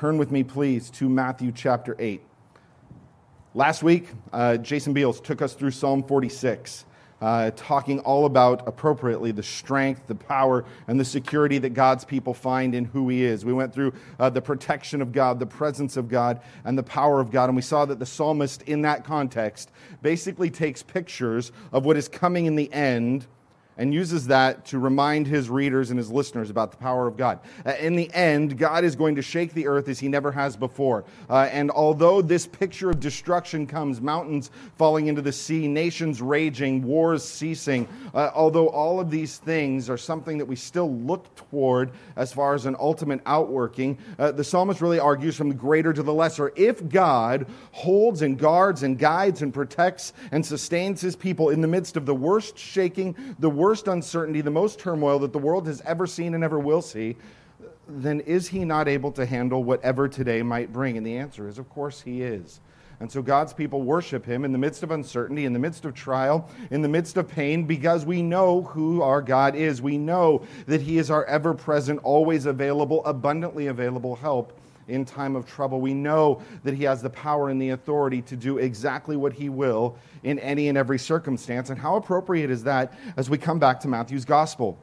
turn with me, please, to Matthew chapter 8. Last week, uh, Jason Beals took us through Psalm 46, uh, talking all about appropriately the strength, the power, and the security that God's people find in who He is. We went through uh, the protection of God, the presence of God, and the power of God, and we saw that the psalmist, in that context, basically takes pictures of what is coming in the end and uses that to remind his readers and his listeners about the power of God. Uh, in the end, God is going to shake the earth as he never has before. Uh, and although this picture of destruction comes, mountains falling into the sea, nations raging, wars ceasing, uh, although all of these things are something that we still look toward as far as an ultimate outworking, uh, the psalmist really argues from the greater to the lesser. If God holds and guards and guides and protects and sustains his people in the midst of the worst shaking, the worst worst uncertainty, the most turmoil that the world has ever seen and ever will see, then is he not able to handle whatever today might bring? And the answer is, of course, he is. And so God's people worship him in the midst of uncertainty, in the midst of trial, in the midst of pain, because we know who our God is. We know that he is our ever present, always available, abundantly available help in time of trouble. We know that He has the power and the authority to do exactly what He will in any and every circumstance. And how appropriate is that as we come back to Matthew's Gospel?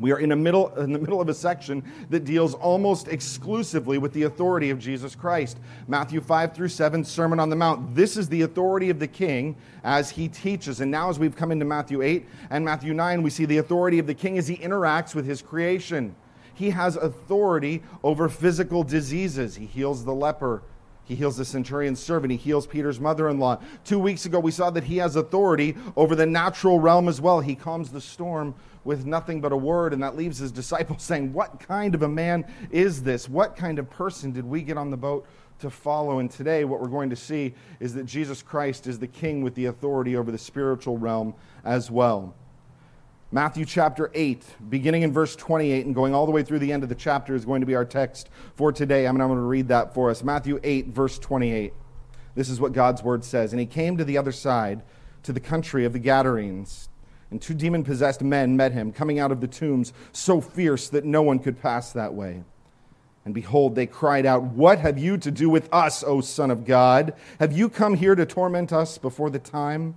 We are in, a middle, in the middle of a section that deals almost exclusively with the authority of Jesus Christ. Matthew 5 through 7, Sermon on the Mount. This is the authority of the king as he teaches. And now, as we've come into Matthew 8 and Matthew 9, we see the authority of the king as he interacts with his creation. He has authority over physical diseases. He heals the leper. He heals the centurion's servant. He heals Peter's mother in law. Two weeks ago, we saw that he has authority over the natural realm as well. He calms the storm with nothing but a word, and that leaves his disciples saying, What kind of a man is this? What kind of person did we get on the boat to follow? And today, what we're going to see is that Jesus Christ is the king with the authority over the spiritual realm as well. Matthew chapter 8, beginning in verse 28 and going all the way through the end of the chapter, is going to be our text for today. I'm going to read that for us. Matthew 8, verse 28. This is what God's word says. And he came to the other side, to the country of the Gadarenes. And two demon possessed men met him, coming out of the tombs, so fierce that no one could pass that way. And behold, they cried out, What have you to do with us, O Son of God? Have you come here to torment us before the time?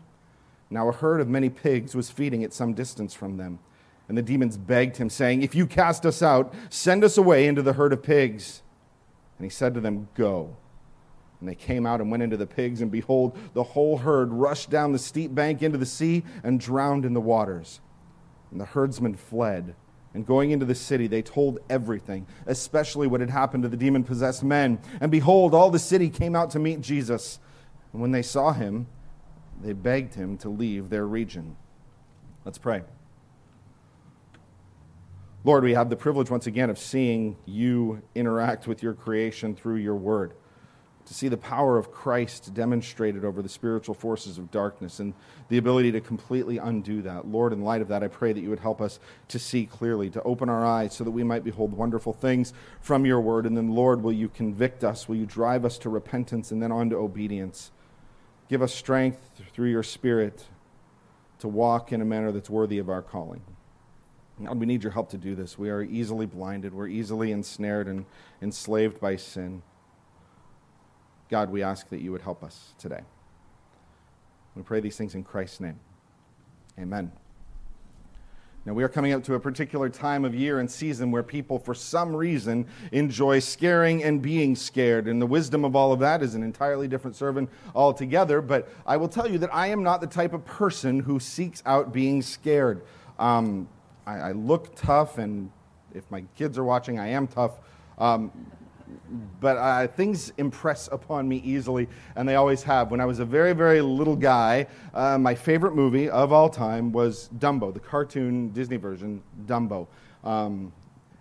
Now a herd of many pigs was feeding at some distance from them. And the demons begged him, saying, If you cast us out, send us away into the herd of pigs. And he said to them, Go. And they came out and went into the pigs, and behold, the whole herd rushed down the steep bank into the sea and drowned in the waters. And the herdsmen fled. And going into the city, they told everything, especially what had happened to the demon possessed men. And behold, all the city came out to meet Jesus. And when they saw him, they begged him to leave their region. Let's pray. Lord, we have the privilege once again of seeing you interact with your creation through your word, to see the power of Christ demonstrated over the spiritual forces of darkness and the ability to completely undo that. Lord, in light of that, I pray that you would help us to see clearly, to open our eyes so that we might behold wonderful things from your word. And then, Lord, will you convict us? Will you drive us to repentance and then on to obedience? Give us strength through your Spirit to walk in a manner that's worthy of our calling. God, we need your help to do this. We are easily blinded, we're easily ensnared and enslaved by sin. God, we ask that you would help us today. We pray these things in Christ's name. Amen. Now, we are coming up to a particular time of year and season where people, for some reason, enjoy scaring and being scared. And the wisdom of all of that is an entirely different sermon altogether. But I will tell you that I am not the type of person who seeks out being scared. Um, I, I, look tough, and if my kids are watching, I am tough. Um, but uh, things impress upon me easily, and they always have. When I was a very, very little guy, uh, my favorite movie of all time was Dumbo, the cartoon Disney version, Dumbo. Um,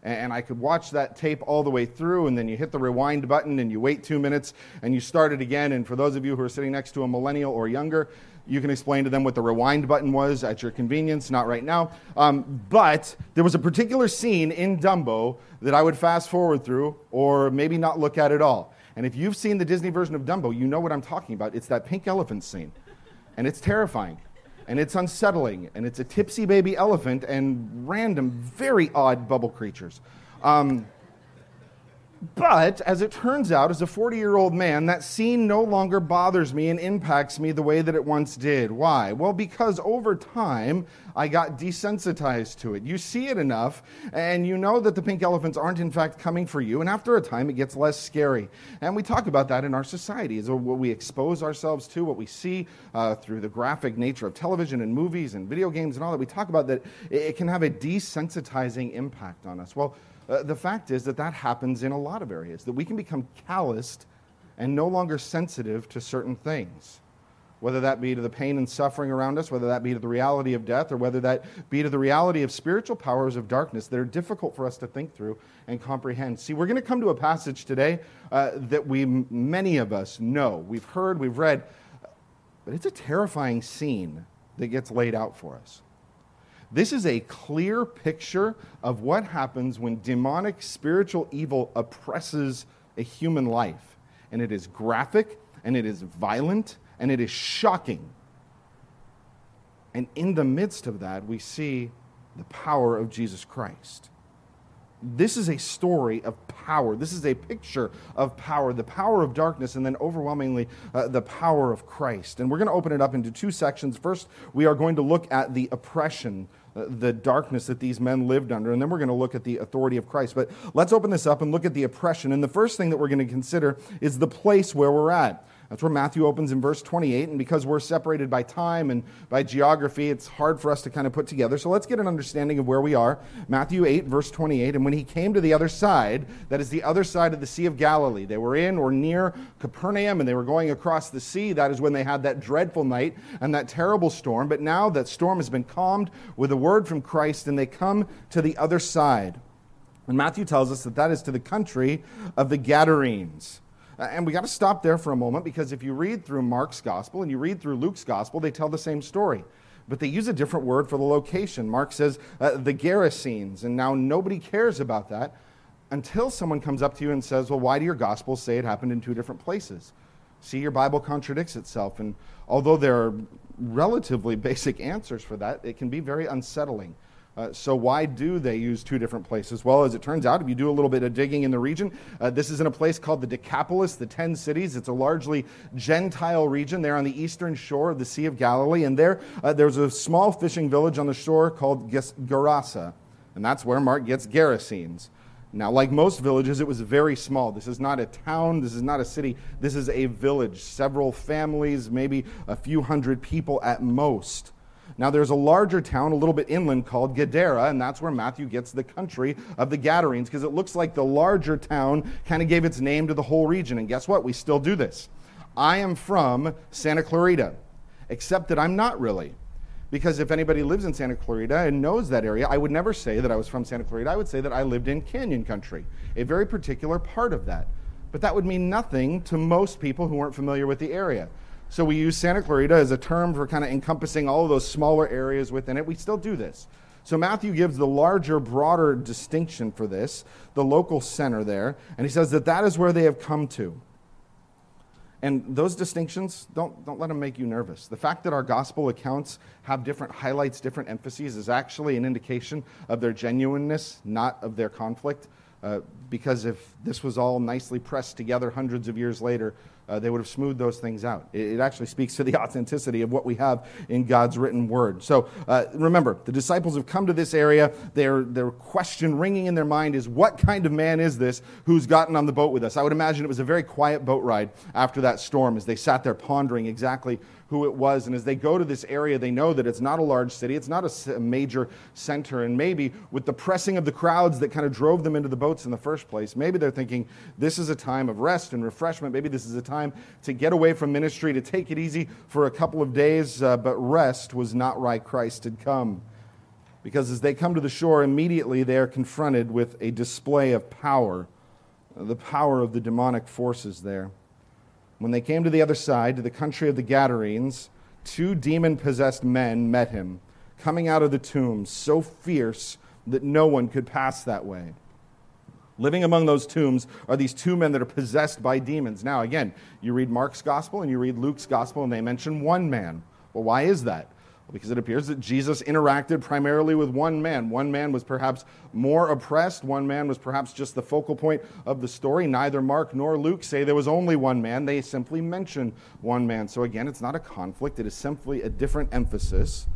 and I could watch that tape all the way through, and then you hit the rewind button and you wait two minutes and you start it again. And for those of you who are sitting next to a millennial or younger, you can explain to them what the rewind button was at your convenience, not right now. Um, but there was a particular scene in Dumbo that I would fast forward through or maybe not look at at all. And if you've seen the Disney version of Dumbo, you know what I'm talking about. It's that pink elephant scene. And it's terrifying. And it's unsettling. And it's a tipsy baby elephant and random, very odd bubble creatures. Um, But as it turns out, as a 40 year old man, that scene no longer bothers me and impacts me the way that it once did. Why? Well, because over time, I got desensitized to it. You see it enough, and you know that the pink elephants aren't, in fact, coming for you. And after a time, it gets less scary. And we talk about that in our society, is what we expose ourselves to, what we see uh, through the graphic nature of television and movies and video games and all that. We talk about that it can have a desensitizing impact on us. Well, uh, the fact is that that happens in a lot of areas, that we can become calloused and no longer sensitive to certain things. Whether that be to the pain and suffering around us, whether that be to the reality of death, or whether that be to the reality of spiritual powers of darkness that are difficult for us to think through and comprehend. See, we're going to come to a passage today uh, that we, many of us, know. We've heard, we've read, but it's a terrifying scene that gets laid out for us. This is a clear picture of what happens when demonic spiritual evil oppresses a human life. And it is graphic, and it is violent, and it is shocking. And in the midst of that, we see the power of Jesus Christ. This is a story of power. This is a picture of power, the power of darkness, and then overwhelmingly uh, the power of Christ. And we're going to open it up into two sections. First, we are going to look at the oppression the darkness that these men lived under. And then we're going to look at the authority of Christ. But let's open this up and look at the oppression. And the first thing that we're going to consider is the place where we're at. That's where Matthew opens in verse 28. And because we're separated by time and by geography, it's hard for us to kind of put together. So let's get an understanding of where we are. Matthew 8, verse 28. And when he came to the other side, that is the other side of the Sea of Galilee, they were in or near Capernaum and they were going across the sea. That is when they had that dreadful night and that terrible storm. But now that storm has been calmed with a word from Christ and they come to the other side. And Matthew tells us that that is to the country of the Gadarenes. Uh, and we got to stop there for a moment because if you read through Mark's gospel and you read through Luke's gospel, they tell the same story. But they use a different word for the location. Mark says uh, the Gerasenes, and now nobody cares about that until someone comes up to you and says, Well, why do your gospels say it happened in two different places? See, your Bible contradicts itself. And although there are relatively basic answers for that, it can be very unsettling. Uh, so, why do they use two different places? Well, as it turns out, if you do a little bit of digging in the region, uh, this is in a place called the Decapolis, the Ten Cities. It's a largely Gentile region there on the eastern shore of the Sea of Galilee. And there, uh, there's a small fishing village on the shore called Gerasa. And that's where Mark gets Gerasenes. Now, like most villages, it was very small. This is not a town, this is not a city, this is a village. Several families, maybe a few hundred people at most. Now, there's a larger town a little bit inland called Gadara, and that's where Matthew gets the country of the Gadarenes, because it looks like the larger town kind of gave its name to the whole region. And guess what? We still do this. I am from Santa Clarita, except that I'm not really. Because if anybody lives in Santa Clarita and knows that area, I would never say that I was from Santa Clarita. I would say that I lived in Canyon Country, a very particular part of that. But that would mean nothing to most people who weren't familiar with the area. So we use Santa Clarita as a term for kind of encompassing all of those smaller areas within it. We still do this. So Matthew gives the larger, broader distinction for this, the local center there, and he says that that is where they have come to. And those distinctions, don't, don't let them make you nervous. The fact that our gospel accounts have different highlights, different emphases, is actually an indication of their genuineness, not of their conflict. Uh, because if this was all nicely pressed together hundreds of years later, uh, they would have smoothed those things out. It, it, actually speaks to the authenticity of what we have in God's written word. So uh, remember, the disciples have come to this area. Their, their question ringing in their mind is, What kind of man is this who's gotten on the boat with us? I would imagine it was a very quiet boat ride after that storm as they sat there pondering exactly who it was. And as they go to this area, they know that it's not a large city, it's not a major center. And maybe with the pressing of the crowds that kind of drove them into the boats in the first place, maybe they're thinking this is a time of rest and refreshment. Maybe this is a time to get away from ministry, to take it easy for a couple of days. Uh, but rest was not why Christ had come. Because as they come to the shore, immediately they are confronted with a display of power, the power of the demonic forces there. When they came to the other side, to the country of the Gadarenes, two demon possessed men met him, coming out of the tombs, so fierce that no one could pass that way. Living among those tombs are these two men that are possessed by demons. Now, again, you read Mark's gospel and you read Luke's gospel, and they mention one man. Well, why is that? Because it appears that Jesus interacted primarily with one man. One man was perhaps more oppressed, one man was perhaps just the focal point of the story. Neither Mark nor Luke say there was only one man, they simply mention one man. So again, it's not a conflict, it is simply a different emphasis.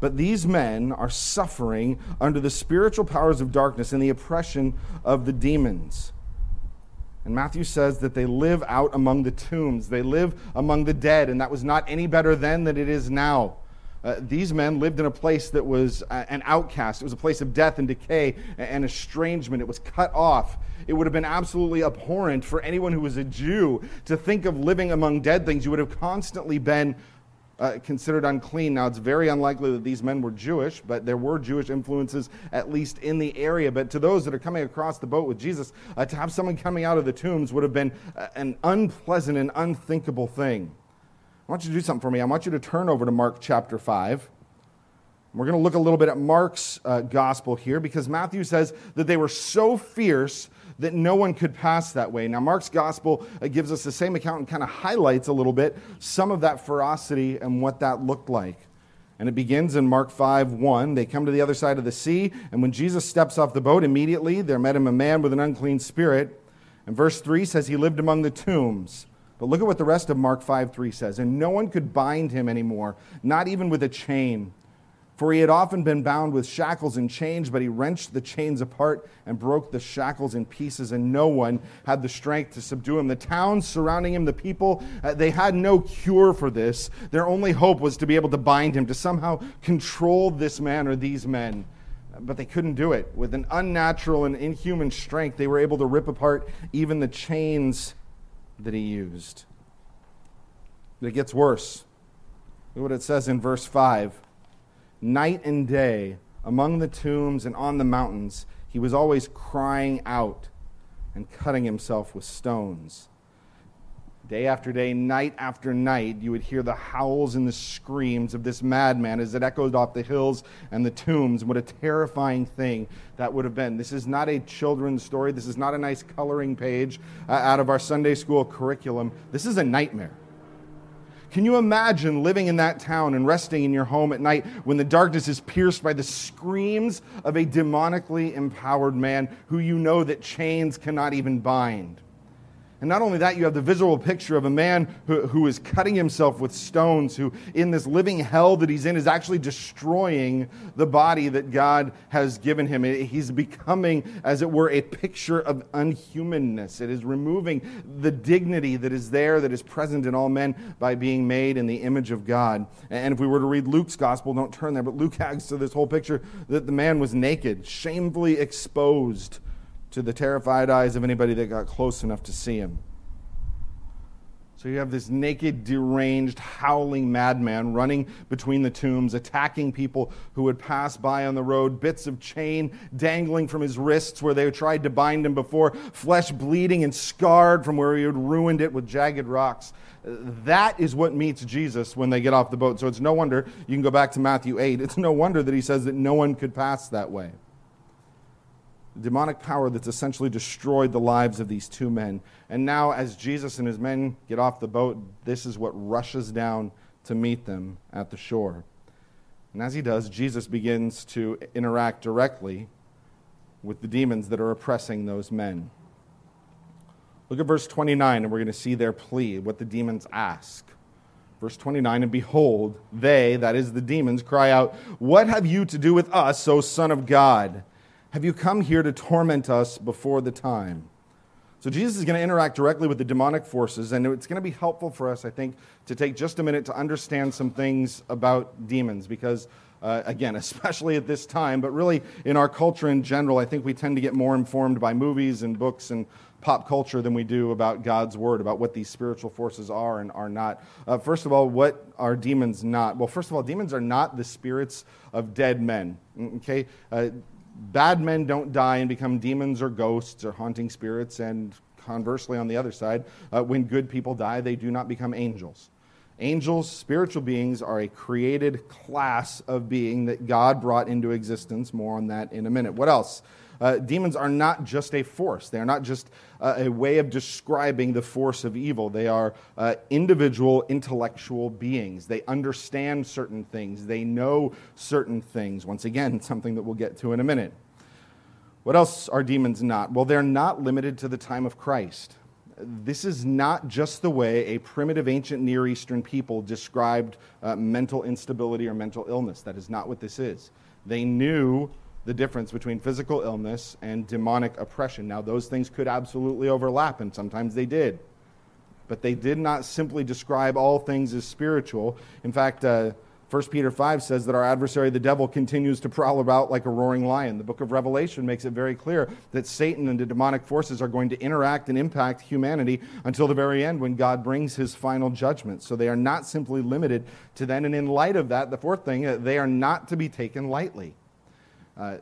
But these men are suffering under the spiritual powers of darkness and the oppression of the demons. And Matthew says that they live out among the tombs. They live among the dead, and that was not any better then than it is now. Uh, these men lived in a place that was uh, an outcast. It was a place of death and decay and estrangement. It was cut off. It would have been absolutely abhorrent for anyone who was a Jew to think of living among dead things. You would have constantly been uh, considered unclean. Now, it's very unlikely that these men were Jewish, but there were Jewish influences, at least in the area. But to those that are coming across the boat with Jesus, uh, to have someone coming out of the tombs would have been an unpleasant and unthinkable thing. I want you to do something for me. I want you to turn over to Mark chapter 5. We're going to look a little bit at Mark's uh, gospel here because Matthew says that they were so fierce that no one could pass that way. Now, Mark's gospel uh, gives us the same account and kind of highlights a little bit some of that ferocity and what that looked like. And it begins in Mark 5 1. They come to the other side of the sea, and when Jesus steps off the boat, immediately there met him a man with an unclean spirit. And verse 3 says he lived among the tombs. But look at what the rest of Mark 5 3 says. And no one could bind him anymore, not even with a chain for he had often been bound with shackles and chains, but he wrenched the chains apart and broke the shackles in pieces, and no one had the strength to subdue him. The towns surrounding him, the people, uh, they had no cure for this. Their only hope was to be able to bind him, to somehow control this man or these men. But they couldn't do it. With an unnatural and inhuman strength, they were able to rip apart even the chains that he used. But it gets worse. Look what it says in verse 5 night and day, among the tombs and on the mountains, he was always crying out and cutting himself with stones. Day after day, night after night, you would hear the howls and the screams of this madman as it echoed off the hills and the tombs. What a terrifying thing that would have been. This is not a children's story. This is not a nice coloring page uh, out of our Sunday school curriculum. This is a nightmare. Can you imagine living in that town and resting in your home at night when the darkness is pierced by the screams of a demonically empowered man who you know that chains cannot even bind? And not only that, you have the visual picture of a man who, who is cutting himself with stones, who in this living hell that he's in is actually destroying the body that God has given him. He's becoming, as it were, a picture of unhumanness. It is removing the dignity that is there, that is present in all men by being made in the image of God. And if we were to read Luke's gospel, don't turn there, but Luke adds to this whole picture that the man was naked, shamefully exposed to the terrified eyes of anybody that got close enough to see him. So you have this naked, deranged, howling madman running between the tombs, attacking people who would pass by on the road, bits of chain dangling from his wrists where they tried to bind him before, flesh bleeding and scarred from where he had ruined it with jagged rocks. That is what meets Jesus when they get off the boat. So it's no wonder, you can go back to Matthew 8, it's no wonder that he says that no one could pass that way demonic power that's essentially destroyed the lives of these two men. And now, as Jesus and his men get off the boat, this is what rushes down to meet them at the shore. And as he does, Jesus begins to interact directly with the demons that are oppressing those men. Look at verse 29, and we're going to see their plea, what the demons ask. Verse 29 And behold, they, that is the demons, cry out, What have you to do with us, O Son of God? Have you come here to torment us before the time? So Jesus is going to interact directly with the demonic forces, and it's going to be helpful for us, I think, to take just a minute to understand some things about demons, because, uh, again, especially at this time, but really in our culture in general, I think we tend to get more informed by movies and books and pop culture than we do about God's word, about what these spiritual forces are and are not. Uh, first of all, what are demons not? Well, first of all, demons are not the spirits of dead men. Okay, uh, bad men don't die and become demons or ghosts or haunting spirits, and conversely, on the other side, uh, when good people die, they do not become angels. Angels, spiritual beings, are a created class of being that God brought into existence. More on that in a minute. What else? Uh, demons are not just a force. They are not just uh, a way of describing the force of evil. They are uh, individual intellectual beings. They understand certain things, they know certain things. Once again, something that we'll get to in a minute. What else are demons not? Well, they're not limited to the time of Christ. This is not just the way a primitive ancient Near Eastern people described uh, mental instability or mental illness. That is not what this is. They knew the difference between physical illness and demonic oppression. Now, those things could absolutely overlap, and sometimes they did. But they did not simply describe all things as spiritual. In fact, uh, 1 Peter 5 says that our adversary, the devil, continues to prowl about like a roaring lion. The book of Revelation makes it very clear that Satan and the demonic forces are going to interact and impact humanity until the very end when God brings his final judgment. So they are not simply limited to then. And in light of that, the fourth thing, uh, they are not to be taken lightly. Uh,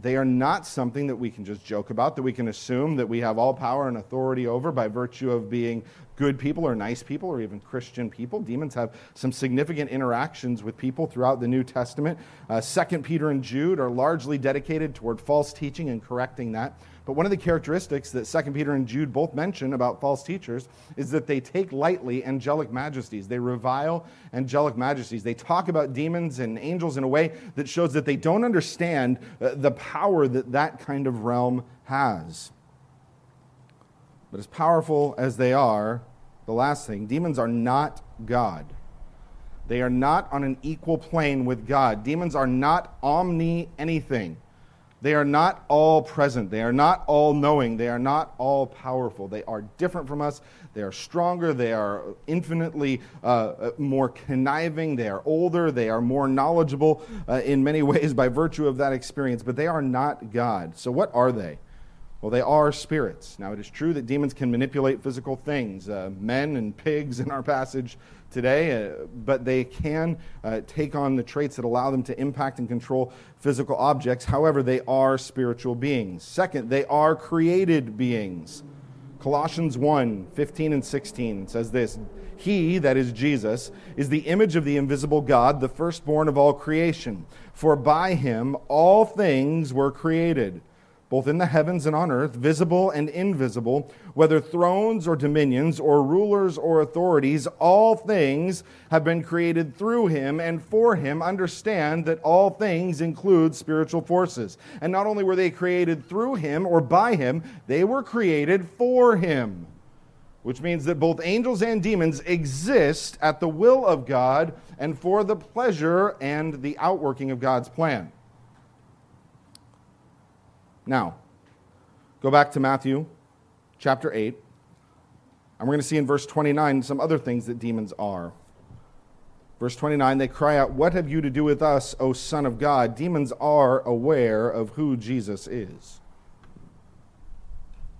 they are not something that we can just joke about, that we can assume that we have all power and authority over by virtue of being good people or nice people or even Christian people. Demons have some significant interactions with people throughout the New Testament. Uh, Second Peter and Jude are largely dedicated toward false teaching and correcting that. But one of the characteristics that Second Peter and Jude both mention about false teachers is that they take lightly angelic majesties. They revile angelic majesties. They talk about demons and angels in a way that shows that they don't understand uh, the power that that kind of realm has. But as powerful as they are, the last thing, demons are not God. They are not on an equal plane with God. Demons are not omni anything. They are not all present. They are not all knowing. They are not all powerful. They are different from us. They are stronger. They are infinitely uh, uh more conniving. They are older. They are more knowledgeable uh, in many ways by virtue of that experience. But they are not God. So, what are they? Well, they are spirits. Now, it is true that demons can manipulate physical things, uh, men and pigs in our passage today, uh, but they can uh, take on the traits that allow them to impact and control physical objects. However, they are spiritual beings. Second, they are created beings. Colossians 1 15 and 16 says this He, that is Jesus, is the image of the invisible God, the firstborn of all creation. For by him all things were created both in the heavens and on earth, visible and invisible, whether thrones or dominions or rulers or authorities, all things have been created through him and for him. Understand that all things include spiritual forces. And not only were they created through him or by him, they were created for him. Which means that both angels and demons exist at the will of God and for the pleasure and the outworking of God's plan. Now, go back to Matthew chapter 8, and we're going to see in verse 29 some other things that demons are. Verse 29, they cry out, What have you to do with us, O Son of God? Demons are aware of who Jesus is.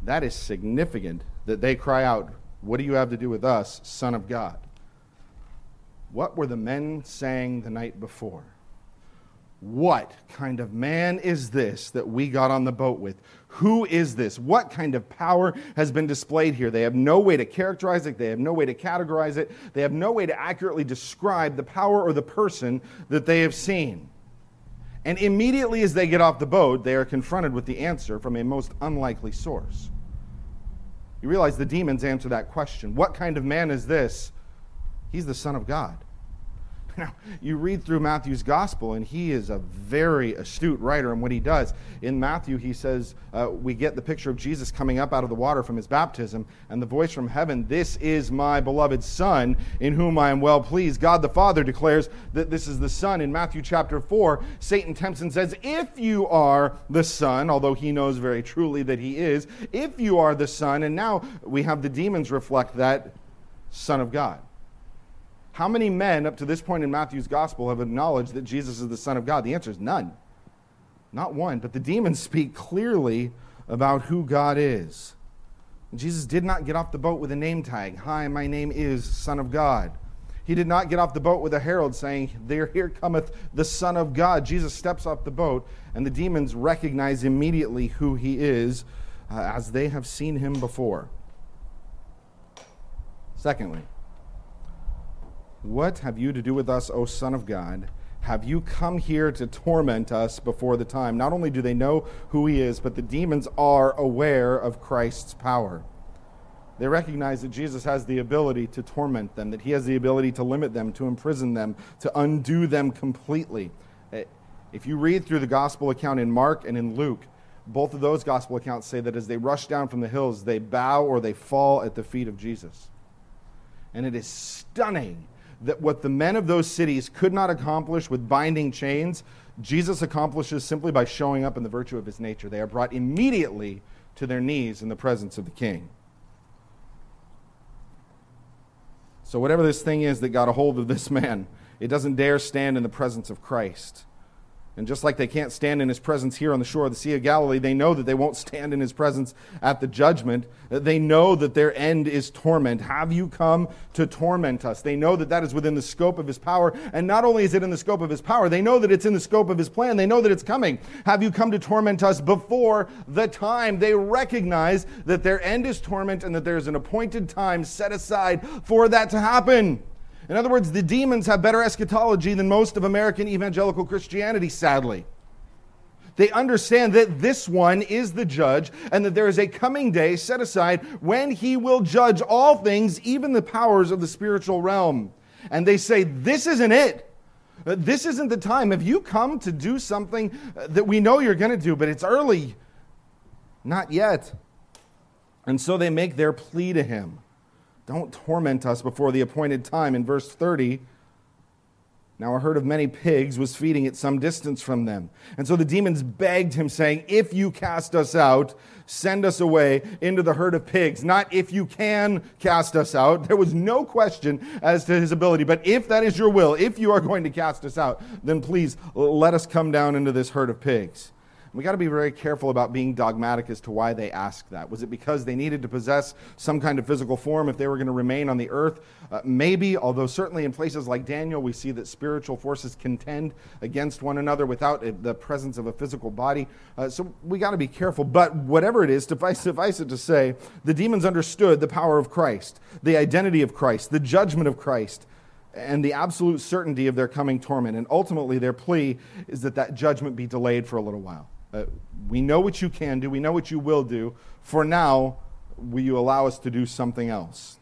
That is significant that they cry out, What do you have to do with us, Son of God? What were the men saying the night before? What kind of man is this that we got on the boat with? Who is this? What kind of power has been displayed here? They have no way to characterize it, they have no way to categorize it, they have no way to accurately describe the power or the person that they have seen. And immediately as they get off the boat, they are confronted with the answer from a most unlikely source. You realize the demons answer that question What kind of man is this? He's the Son of God. Now, you read through Matthew's gospel, and he is a very astute writer in what he does. In Matthew, he says, uh, We get the picture of Jesus coming up out of the water from his baptism, and the voice from heaven, This is my beloved Son, in whom I am well pleased. God the Father declares that this is the Son. In Matthew chapter 4, Satan tempts and says, If you are the Son, although he knows very truly that he is, if you are the Son, and now we have the demons reflect that Son of God. How many men up to this point in Matthew's gospel have acknowledged that Jesus is the Son of God? The answer is none. Not one. But the demons speak clearly about who God is. Jesus did not get off the boat with a name tag. Hi, my name is Son of God. He did not get off the boat with a herald saying, There here cometh the Son of God. Jesus steps off the boat, and the demons recognize immediately who he is uh, as they have seen him before. Secondly, what have you to do with us, O Son of God? Have you come here to torment us before the time? Not only do they know who he is, but the demons are aware of Christ's power. They recognize that Jesus has the ability to torment them, that he has the ability to limit them, to imprison them, to undo them completely. Eh, if you read through the gospel account in Mark and in Luke, both of those gospel accounts say that as they rush down from the hills, they bow or they fall at the feet of Jesus. And it is stunning that what the men of those cities could not accomplish with binding chains, Jesus accomplishes simply by showing up in the virtue of his nature. They are brought immediately to their knees in the presence of the king. So, whatever this thing is that got a hold of this man, it doesn't dare stand in the presence of Christ. And just like they can't stand in his presence here on the shore of the Sea of Galilee, they know that they won't stand in his presence at the judgment. They know that their end is torment. Have you come to torment us? They know that that is within the scope of his power. And not only is it in the scope of his power, they know that it's in the scope of his plan. They know that it's coming. Have you come to torment us before the time? They recognize that their end is torment and that there's an appointed time set aside for that to happen. In other words, the demons have better eschatology than most of American evangelical Christianity, sadly. They understand that this one is the judge and that there is a coming day set aside when he will judge all things, even the powers of the spiritual realm. And they say, This isn't it. This isn't the time. Have you come to do something that we know you're going to do, but it's early? Not yet. And so they make their plea to him. Don't torment us before the appointed time. In verse 30, now a herd of many pigs was feeding at some distance from them. And so the demons begged him, saying, If you cast us out, send us away into the herd of pigs. Not if you can cast us out. There was no question as to his ability. But if that is your will, if you are going to cast us out, then please let us come down into this herd of pigs. We got to be very careful about being dogmatic as to why they asked that. Was it because they needed to possess some kind of physical form if they were going to remain on the earth? Uh, maybe, although certainly in places like Daniel, we see that spiritual forces contend against one another without a, the presence of a physical body. Uh, so we got to be careful. But whatever it is, suffice, suffice it to say, the demons understood the power of Christ, the identity of Christ, the judgment of Christ and the absolute certainty of their coming torment. And ultimately, their plea is that that judgment be delayed for a little while. Uh, we know what you can do, we know what you will do. For now, will you allow us to do something else?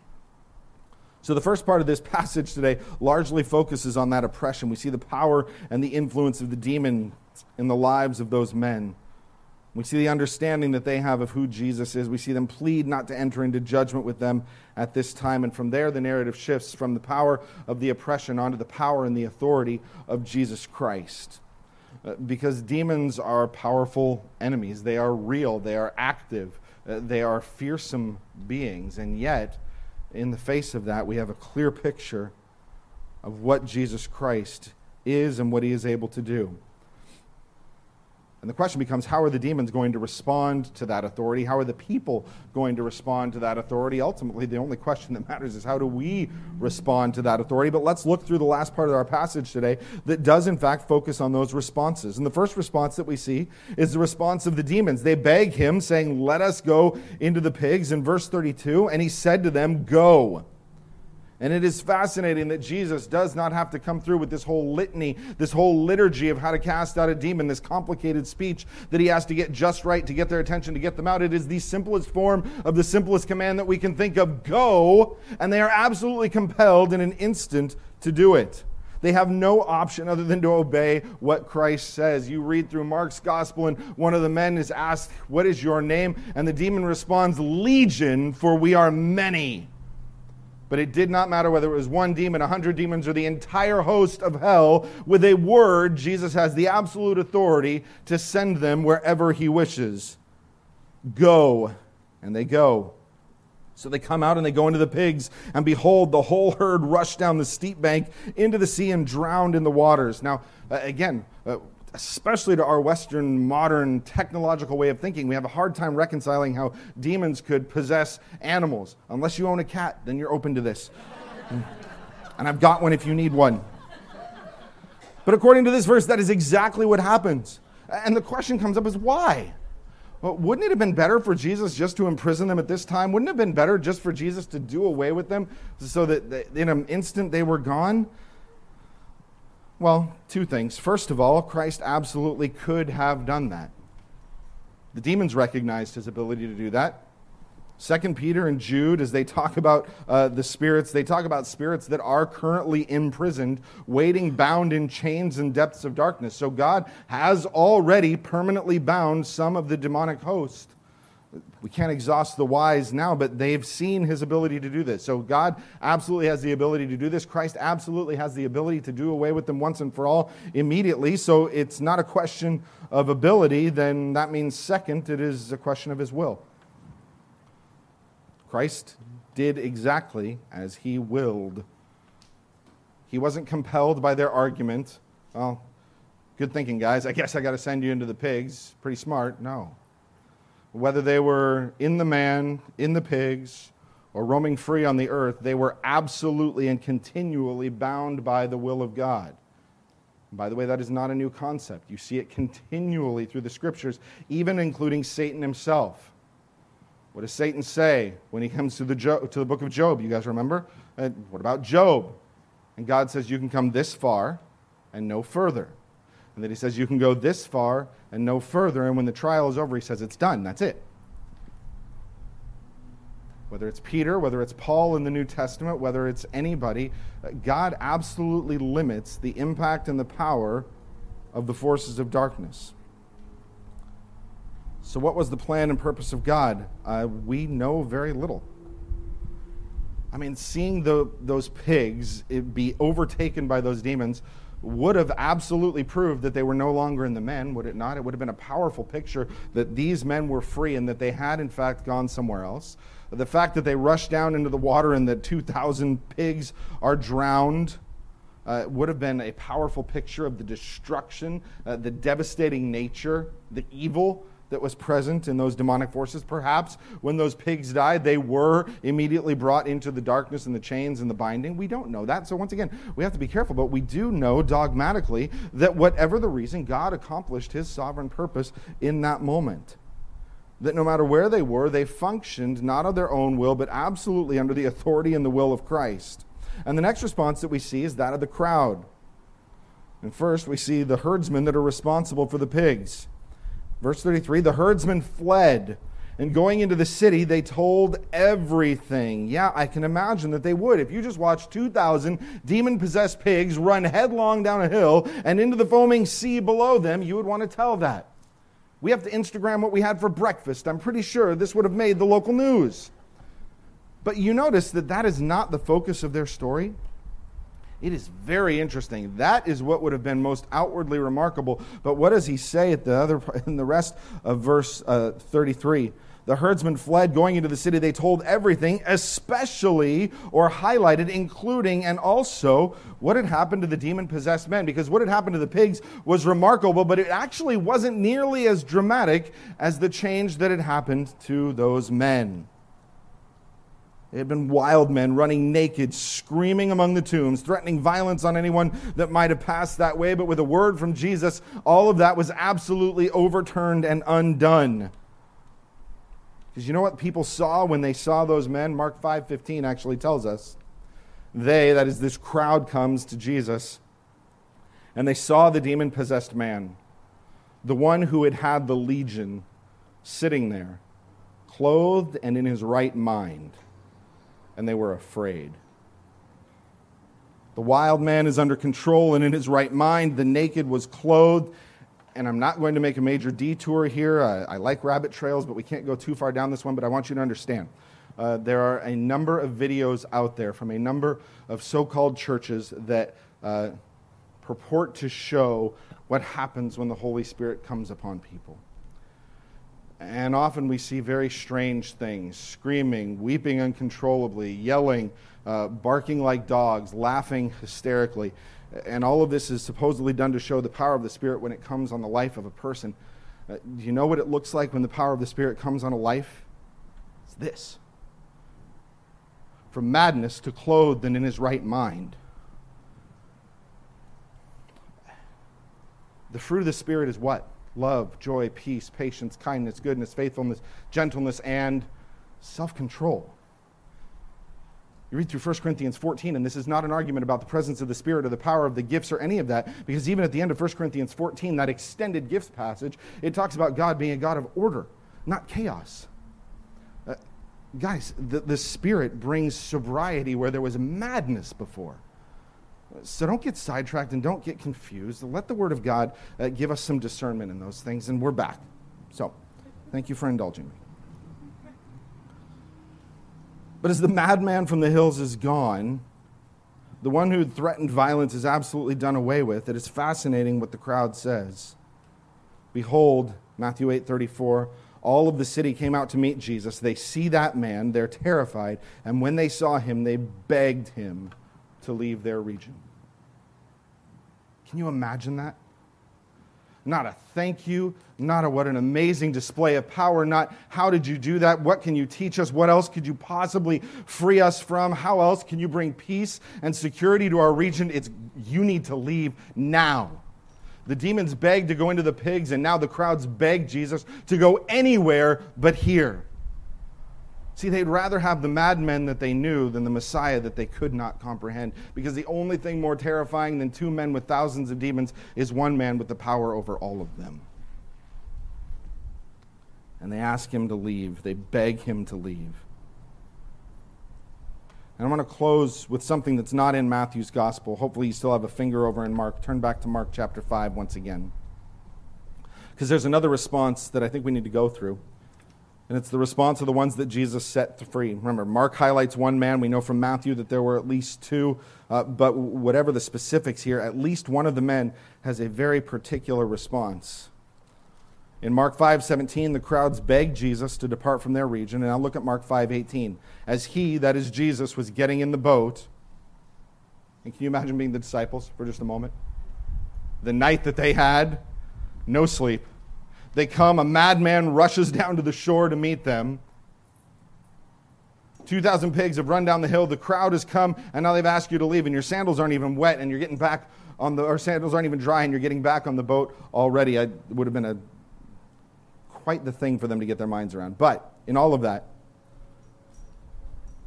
So, the first part of this passage today largely focuses on that oppression. We see the power and the influence of the demon in the lives of those men. We see the understanding that they have of who Jesus is. We see them plead not to enter into judgment with them at this time. And from there, the narrative shifts from the power of the oppression onto the power and the authority of Jesus Christ. Uh, because demons are powerful enemies. They are real, they are active, uh, they are fearsome beings. And yet, in the face of that, we have a clear picture of what Jesus Christ is and what he is able to do. And the question becomes how are the demons going to respond to that authority? How are the people going to respond to that authority? Ultimately, the only question that matters is how do we respond to that authority? But let's look through the last part of our passage today that does, in fact, focus on those responses. And the first response that we see is the response of the demons. They beg him, saying, Let us go into the pigs. In verse 32, and he said to them, Go. And it is fascinating that Jesus does not have to come through with this whole litany, this whole liturgy of how to cast out a demon, this complicated speech that he has to get just right to get their attention, to get them out. It is the simplest form of the simplest command that we can think of go, and they are absolutely compelled in an instant to do it. They have no option other than to obey what Christ says. You read through Mark's gospel, and one of the men is asked, What is your name? And the demon responds, Legion, for we are many. But it did not matter whether it was one demon, a hundred demons, or the entire host of hell. With a word, Jesus has the absolute authority to send them wherever he wishes. Go. And they go. So they come out and they go into the pigs, and behold, the whole herd rushed down the steep bank into the sea and drowned in the waters. Now, uh, again, uh, especially to our Western modern technological way of thinking, we have a hard time reconciling how demons could possess animals. Unless you own a cat, then you're open to this. and I've got one if you need one. But according to this verse, that is exactly what happens. And the question comes up is why? Well, wouldn't it have been better for Jesus just to imprison them at this time? Wouldn't it have been better just for Jesus to do away with them so that in an instant they were gone? Well, two things. First of all, Christ absolutely could have done that. The demons recognized his ability to do that. Second Peter and Jude, as they talk about uh, the spirits, they talk about spirits that are currently imprisoned, waiting bound in chains and depths of darkness. So God has already permanently bound some of the demonic host. We can't exhaust the wise now, but they've seen his ability to do this. So God absolutely has the ability to do this. Christ absolutely has the ability to do away with them once and for all immediately. So it's not a question of ability, then that means second, it is a question of his will. Christ did exactly as he willed. He wasn't compelled by their argument. Well, good thinking, guys. I guess I got to send you into the pigs. Pretty smart. No. Whether they were in the man, in the pigs, or roaming free on the earth, they were absolutely and continually bound by the will of God. By the way, that is not a new concept. You see it continually through the scriptures, even including Satan himself. What does Satan say when he comes to the, to the book of Job? You guys remember? Uh, what about Job? And God says, You can come this far and no further. And he says, You can go this far and no further. And when the trial is over, he says, It's done. That's it. Whether it's Peter, whether it's Paul in the New Testament, whether it's anybody, God absolutely limits the impact and the power of the forces of darkness. So, what was the plan and purpose of God? Uh, we know very little. I mean, seeing the, those pigs be overtaken by those demons would have absolutely proved that they were no longer in the men, would it not? It would have been a powerful picture that these men were free and that they had, in fact, gone somewhere else. The fact that they rushed down into the water and that 2,000 pigs are drowned uh, would have been a powerful picture of the destruction, uh, the devastating nature, the evil that was present in those demonic forces. Perhaps when those pigs died, they were immediately brought into the darkness and the chains and the binding. We don't know that. So, once again, we have to be careful, but we do know dogmatically that whatever the reason, God accomplished his sovereign purpose in that moment. That no matter where they were, they functioned not of their own will, but absolutely under the authority and the will of Christ. And the next response that we see is that of the crowd. And first, we see the herdsmen that are responsible for the pigs. Verse 33 the herdsmen fled. And going into the city, they told everything. Yeah, I can imagine that they would. If you just watched 2,000 demon possessed pigs run headlong down a hill and into the foaming sea below them, you would want to tell that. We have to Instagram what we had for breakfast. I'm pretty sure this would have made the local news. But you notice that that is not the focus of their story. It is very interesting. That is what would have been most outwardly remarkable. But what does he say at the other in the rest of verse uh, 33? The herdsmen fled, going into the city. They told everything, especially or highlighted, including and also what had happened to the demon possessed men. Because what had happened to the pigs was remarkable, but it actually wasn't nearly as dramatic as the change that had happened to those men. They had been wild men running naked, screaming among the tombs, threatening violence on anyone that might have passed that way. But with a word from Jesus, all of that was absolutely overturned and undone. Because you know what people saw when they saw those men? Mark 5:15 actually tells us. They, that is this crowd comes to Jesus, and they saw the demon possessed man, the one who had had the legion, sitting there, clothed and in his right mind and they were afraid. The wild man is under control and in his right mind. The naked was clothed. And I'm not going to make a major detour here. I, I like rabbit trails, but we can't go too far down this one. But I want you to understand uh, there are a number of videos out there from a number of so called churches that uh, purport to show what happens when the Holy Spirit comes upon people. And often we see very strange things screaming, weeping uncontrollably, yelling, uh, barking like dogs, laughing hysterically. And all of this is supposedly done to show the power of the Spirit when it comes on the life of a person. Uh, do you know what it looks like when the power of the Spirit comes on a life? It's this from madness to clothed and in his right mind. The fruit of the Spirit is what? Love, joy, peace, patience, kindness, goodness, faithfulness, gentleness, and self control. You read through 1 Corinthians 14, and this is not an argument about the presence of the Spirit or the power of the gifts or any of that, because even at the end of 1 Corinthians 14, that extended gifts passage, it talks about God being a God of order, not chaos. Uh, guys, the, the Spirit brings sobriety where there was madness before. So don't get sidetracked and don't get confused. Let the Word of God uh, give us some discernment in those things, and we're back. So, thank you for indulging me. But as the madman from the hills is gone, the one who threatened violence is absolutely done away with. It is fascinating what the crowd says. Behold, Matthew 8:34, all of the city came out to meet Jesus. They see that man, they're terrified, and when they saw him, they begged him to leave their region. Can you imagine that? Not a thank you, not a what an amazing display of power, not how did you do that? What can you teach us? What else could you possibly free us from? How else can you bring peace and security to our region? It's you need to leave now. The demons begged to go into the pigs, and now the crowds beg Jesus to go anywhere but here. See, they'd rather have the madmen that they knew than the Messiah that they could not comprehend. Because the only thing more terrifying than two men with thousands of demons is one man with the power over all of them. And they ask him to leave, they beg him to leave. And I want to close with something that's not in Matthew's gospel. Hopefully, you still have a finger over in Mark. Turn back to Mark chapter 5 once again. Because there's another response that I think we need to go through. And it's the response of the ones that Jesus set free. Remember, Mark highlights one man. We know from Matthew that there were at least two. Uh, but whatever the specifics here, at least one of the men has a very particular response. In Mark 5:17, the crowds begged Jesus to depart from their region. And I'll look at Mark 5:18. As he, that is Jesus, was getting in the boat, and can you imagine being the disciples for just a moment? The night that they had, no sleep. They come, a madman rushes down to the shore to meet them. 2,000 pigs have run down the hill. The crowd has come, and now they've asked you to leave, and your sandals aren't even wet, and you're getting back on the, or sandals aren't even dry, and you're getting back on the boat already. It would have been a quite the thing for them to get their minds around. But in all of that,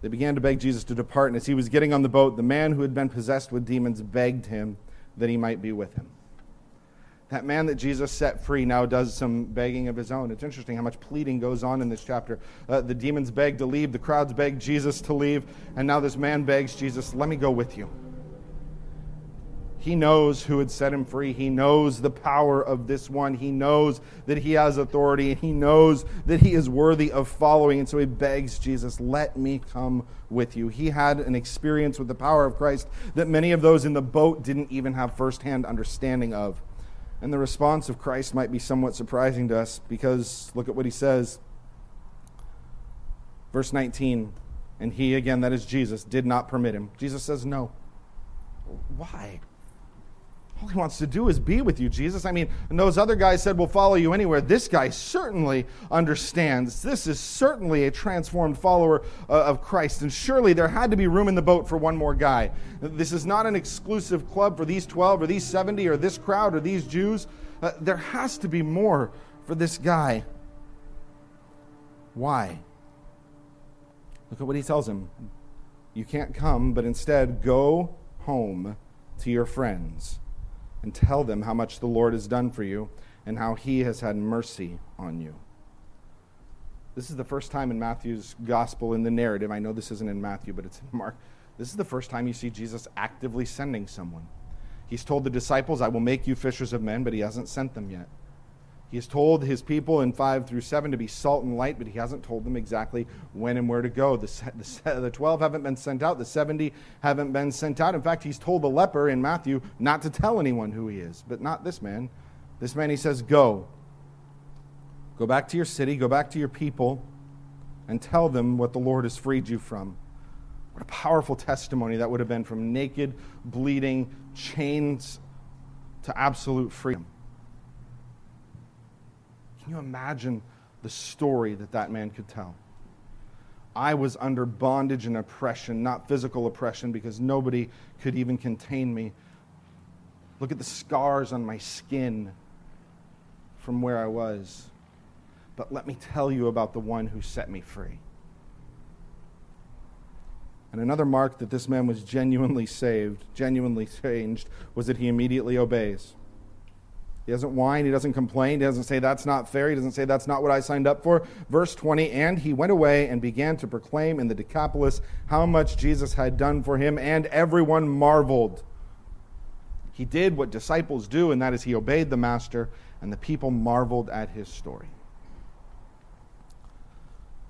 they began to beg Jesus to depart, and as he was getting on the boat, the man who had been possessed with demons begged him that he might be with him. That man that Jesus set free now does some begging of his own. It's interesting how much pleading goes on in this chapter. Uh, the demons beg to leave, the crowds beg Jesus to leave, and now this man begs Jesus, Let me go with you. He knows who had set him free. He knows the power of this one. He knows that he has authority, and he knows that he is worthy of following. And so he begs Jesus, Let me come with you. He had an experience with the power of Christ that many of those in the boat didn't even have firsthand understanding of. And the response of Christ might be somewhat surprising to us because look at what he says. Verse 19, and he, again, that is Jesus, did not permit him. Jesus says, No. Why? All he wants to do is be with you, Jesus. I mean, and those other guys said, We'll follow you anywhere. This guy certainly understands. This is certainly a transformed follower uh, of Christ. And surely there had to be room in the boat for one more guy. This is not an exclusive club for these 12 or these 70 or this crowd or these Jews. Uh, there has to be more for this guy. Why? Look at what he tells him. You can't come, but instead go home to your friends and tell them how much the Lord has done for you and how he has had mercy on you. This is the first time in Matthew's gospel in the narrative. I know this isn't in Matthew, but it's in Mark. This is the first time you see Jesus actively sending someone. He's told the disciples, I will make you fishers of men, but he hasn't sent them yet. He has told his people in 5 through 7 to be salt and light, but he hasn't told them exactly when and where to go. The, the, the 12 haven't been sent out, the 70 haven't been sent out. In fact, he's told the leper in Matthew not to tell anyone who he is, but not this man. This man, he says, Go. Go back to your city, go back to your people, and tell them what the Lord has freed you from. What a powerful testimony that would have been from naked, bleeding, chains to absolute freedom. Can you imagine the story that that man could tell? I was under bondage and oppression, not physical oppression, because nobody could even contain me. Look at the scars on my skin from where I was. But let me tell you about the one who set me free. And another mark that this man was genuinely saved, genuinely changed, was that he immediately obeys. He doesn't whine. He doesn't complain. He doesn't say, That's not fair. He doesn't say, That's not what I signed up for. Verse 20 And he went away and began to proclaim in the Decapolis how much Jesus had done for him, and everyone marveled. He did what disciples do, and that is he obeyed the master, and the people marveled at his story.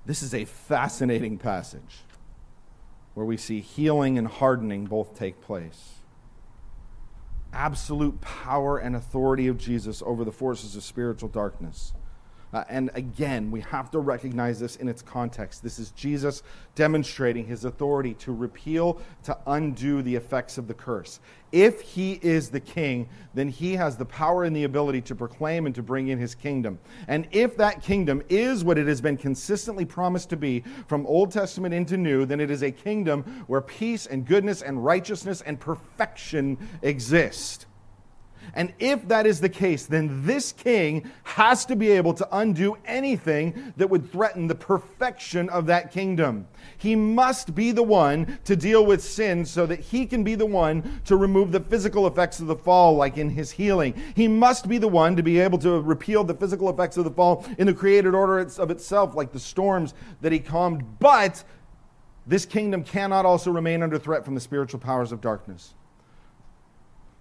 This is a fascinating passage where we see healing and hardening both take place. Absolute power and authority of Jesus over the forces of spiritual darkness. Uh, and again, we have to recognize this in its context. This is Jesus demonstrating his authority to repeal, to undo the effects of the curse. If he is the king, then he has the power and the ability to proclaim and to bring in his kingdom. And if that kingdom is what it has been consistently promised to be from Old Testament into New, then it is a kingdom where peace and goodness and righteousness and perfection exist. And if that is the case, then this king has to be able to undo anything that would threaten the perfection of that kingdom. He must be the one to deal with sin so that he can be the one to remove the physical effects of the fall, like in his healing. He must be the one to be able to repeal the physical effects of the fall in the created order of itself, like the storms that he calmed. But this kingdom cannot also remain under threat from the spiritual powers of darkness.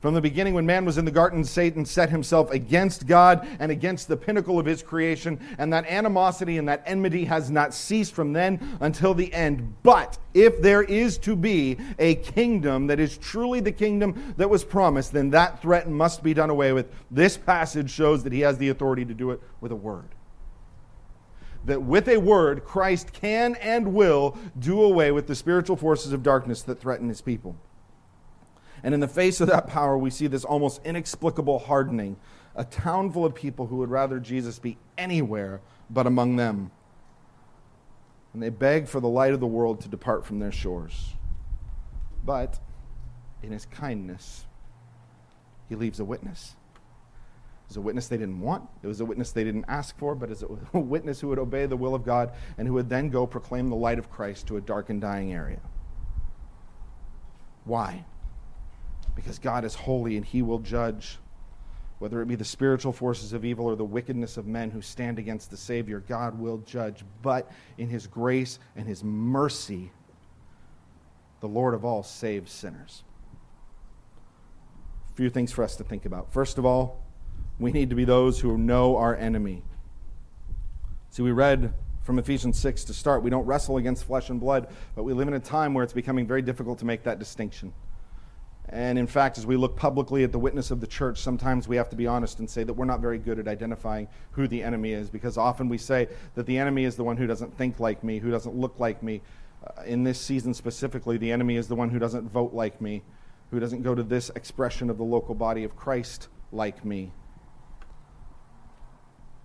From the beginning, when man was in the garden, Satan set himself against God and against the pinnacle of his creation, and that animosity and that enmity has not ceased from then until the end. But if there is to be a kingdom that is truly the kingdom that was promised, then that threat must be done away with. This passage shows that he has the authority to do it with a word. That with a word, Christ can and will do away with the spiritual forces of darkness that threaten his people. And in the face of that power, we see this almost inexplicable hardening a town full of people who would rather Jesus be anywhere but among them. And they beg for the light of the world to depart from their shores. But in his kindness, he leaves a witness. It was a witness they didn't want. It was a witness they didn't ask for, but as a witness who would obey the will of God and who would then go proclaim the light of Christ to a dark and dying area. Why? Because God is holy and he will judge. Whether it be the spiritual forces of evil or the wickedness of men who stand against the Savior, God will judge. But in his grace and his mercy, the Lord of all saves sinners. A few things for us to think about. First of all, we need to be those who know our enemy. See, we read from Ephesians 6 to start. We don't wrestle against flesh and blood, but we live in a time where it's becoming very difficult to make that distinction. And in fact, as we look publicly at the witness of the church, sometimes we have to be honest and say that we're not very good at identifying who the enemy is, because often we say that the enemy is the one who doesn't think like me, who doesn't look like me. Uh, in this season specifically, the enemy is the one who doesn't vote like me, who doesn't go to this expression of the local body of Christ like me.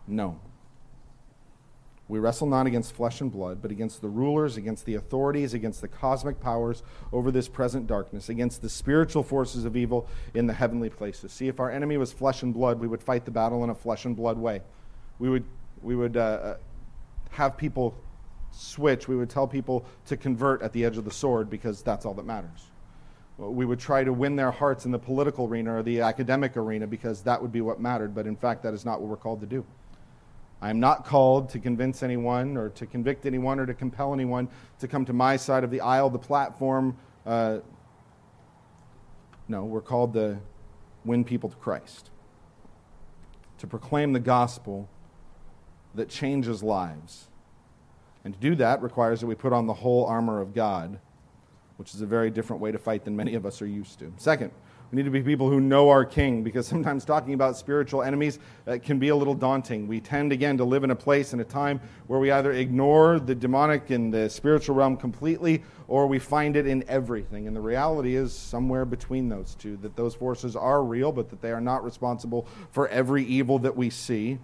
No. We wrestle not against flesh and blood, but against the rulers, against the authorities, against the cosmic powers over this present darkness, against the spiritual forces of evil in the heavenly places. See, if our enemy was flesh and blood, we would fight the battle in a flesh and blood way. We would, we would uh, uh have people switch. We would tell people to convert at the edge of the sword because that's all that matters. We would try to win their hearts in the political arena or the academic arena because that would be what mattered. But in fact, that is not what we're called to do. I am not called to convince anyone or to convict anyone or to compel anyone to come to my side of the aisle, the platform. Uh, no, we're called to win people to Christ, to proclaim the gospel that changes lives. And to do that requires that we put on the whole armor of God, which is a very different way to fight than many of us are used to. Second, we need to be people who know our King because sometimes talking about spiritual enemies uh, can be a little daunting. We tend, again, to live in a place and a time where we either ignore the demonic and the spiritual realm completely or we find it in everything. And the reality is somewhere between those two that those forces are real, but that they are not responsible for every evil that we see.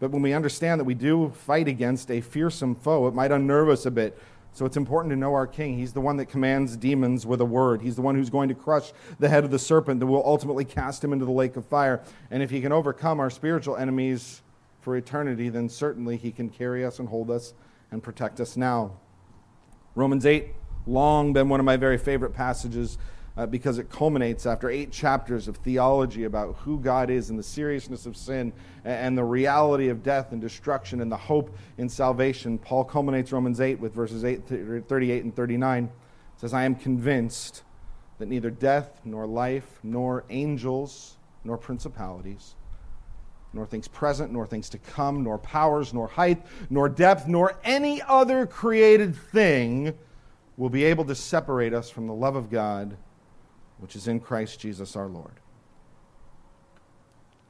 But when we understand that we do fight against a fearsome foe, it might unnerve us a bit so it's important to know our king. He's the one that commands demons with a word. He's the one who's going to crush the head of the serpent that will ultimately cast him into the lake of fire. And if he can overcome our spiritual enemies for eternity, then certainly he can carry us and hold us and protect us now. Romans 8, long been one of my very favorite passages uh, because it culminates after eight chapters of theology about who God is and the seriousness of sin and the reality of death and destruction and the hope in salvation. Paul culminates Romans 8 with verses 8, 38 and 39. It says, I am convinced that neither death, nor life, nor angels, nor principalities, nor things present, nor things to come, nor powers, nor height, nor depth, nor any other created thing will be able to separate us from the love of God which is in Christ Jesus our Lord.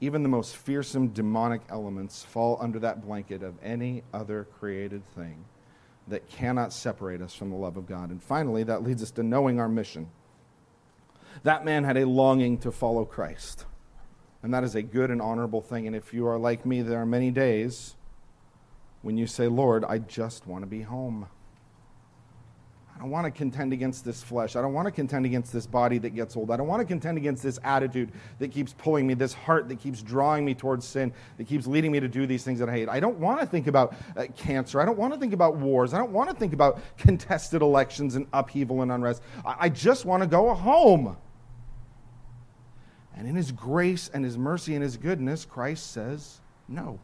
Even the most fearsome demonic elements fall under that blanket of any other created thing that cannot separate us from the love of God. And finally, that leads us to knowing our mission. That man had a longing to follow Christ. And that is a good and honorable thing. And if you are like me, there are many days when you say, Lord, I just want to be home. I don't want to contend against this flesh. I don't want to contend against this body that gets old. I don't want to contend against this attitude that keeps pulling me, this heart that keeps drawing me towards sin, that keeps leading me to do these things that I hate. I don't want to think about uh, cancer. I don't want to think about wars. I don't want to think about contested elections and upheaval and unrest. I, I just want to go home. And in His grace and His mercy and His goodness, Christ says, no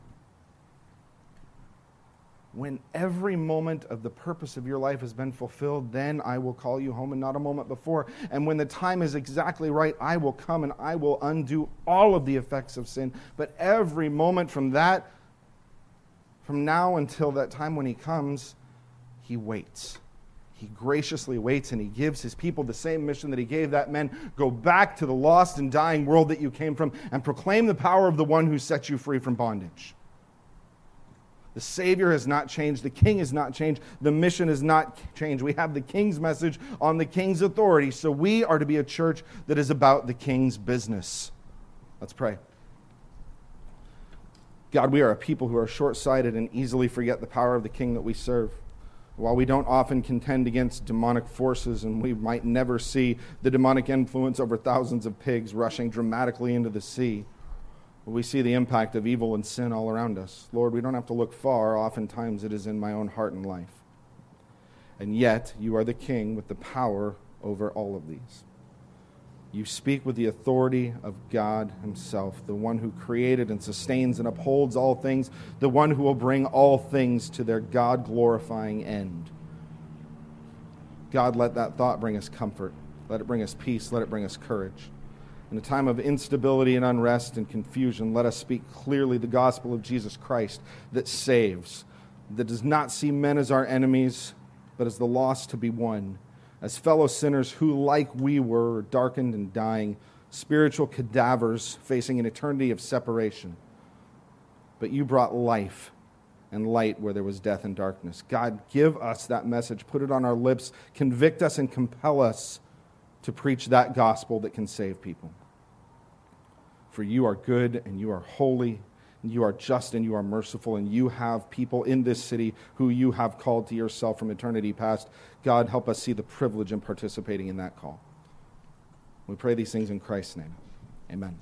when every moment of the purpose of your life has been fulfilled, then I will call you home and not a moment before. And when the time is exactly right, I will come and I will undo all of the effects of sin. But every moment from that, from now until that time when He comes, He waits. He graciously waits and He gives His people the same mission that He gave that man go back to the lost and dying world that you came from and proclaim the power of the one who set you free from bondage. The Savior has not changed. The King has not changed. The mission has not changed. We have the King's message on the King's authority. So we are to be a church that is about the King's business. Let's pray. God, we are a people who are short sighted and easily forget the power of the King that we serve. While we don't often contend against demonic forces and we might never see the demonic influence over thousands of pigs rushing dramatically into the sea, we see the impact of evil and sin all around us. Lord, we don't have to look far. Oftentimes it is in my own heart and life. And yet, you are the king with the power over all of these. You speak with the authority of God Himself, the one who created and sustains and upholds all things, the one who will bring all things to their God glorifying end. God, let that thought bring us comfort. Let it bring us peace. Let it bring us courage. In a time of instability and unrest and confusion, let us speak clearly the gospel of Jesus Christ that saves, that does not see men as our enemies, but as the lost to be won, as fellow sinners who, like we were, darkened and dying, spiritual cadavers facing an eternity of separation. But you brought life and light where there was death and darkness. God, give us that message, put it on our lips, convict us, and compel us to preach that gospel that can save people. For you are good and you are holy, and you are just and you are merciful, and you have people in this city who you have called to yourself from eternity past. God, help us see the privilege in participating in that call. We pray these things in Christ's name. Amen.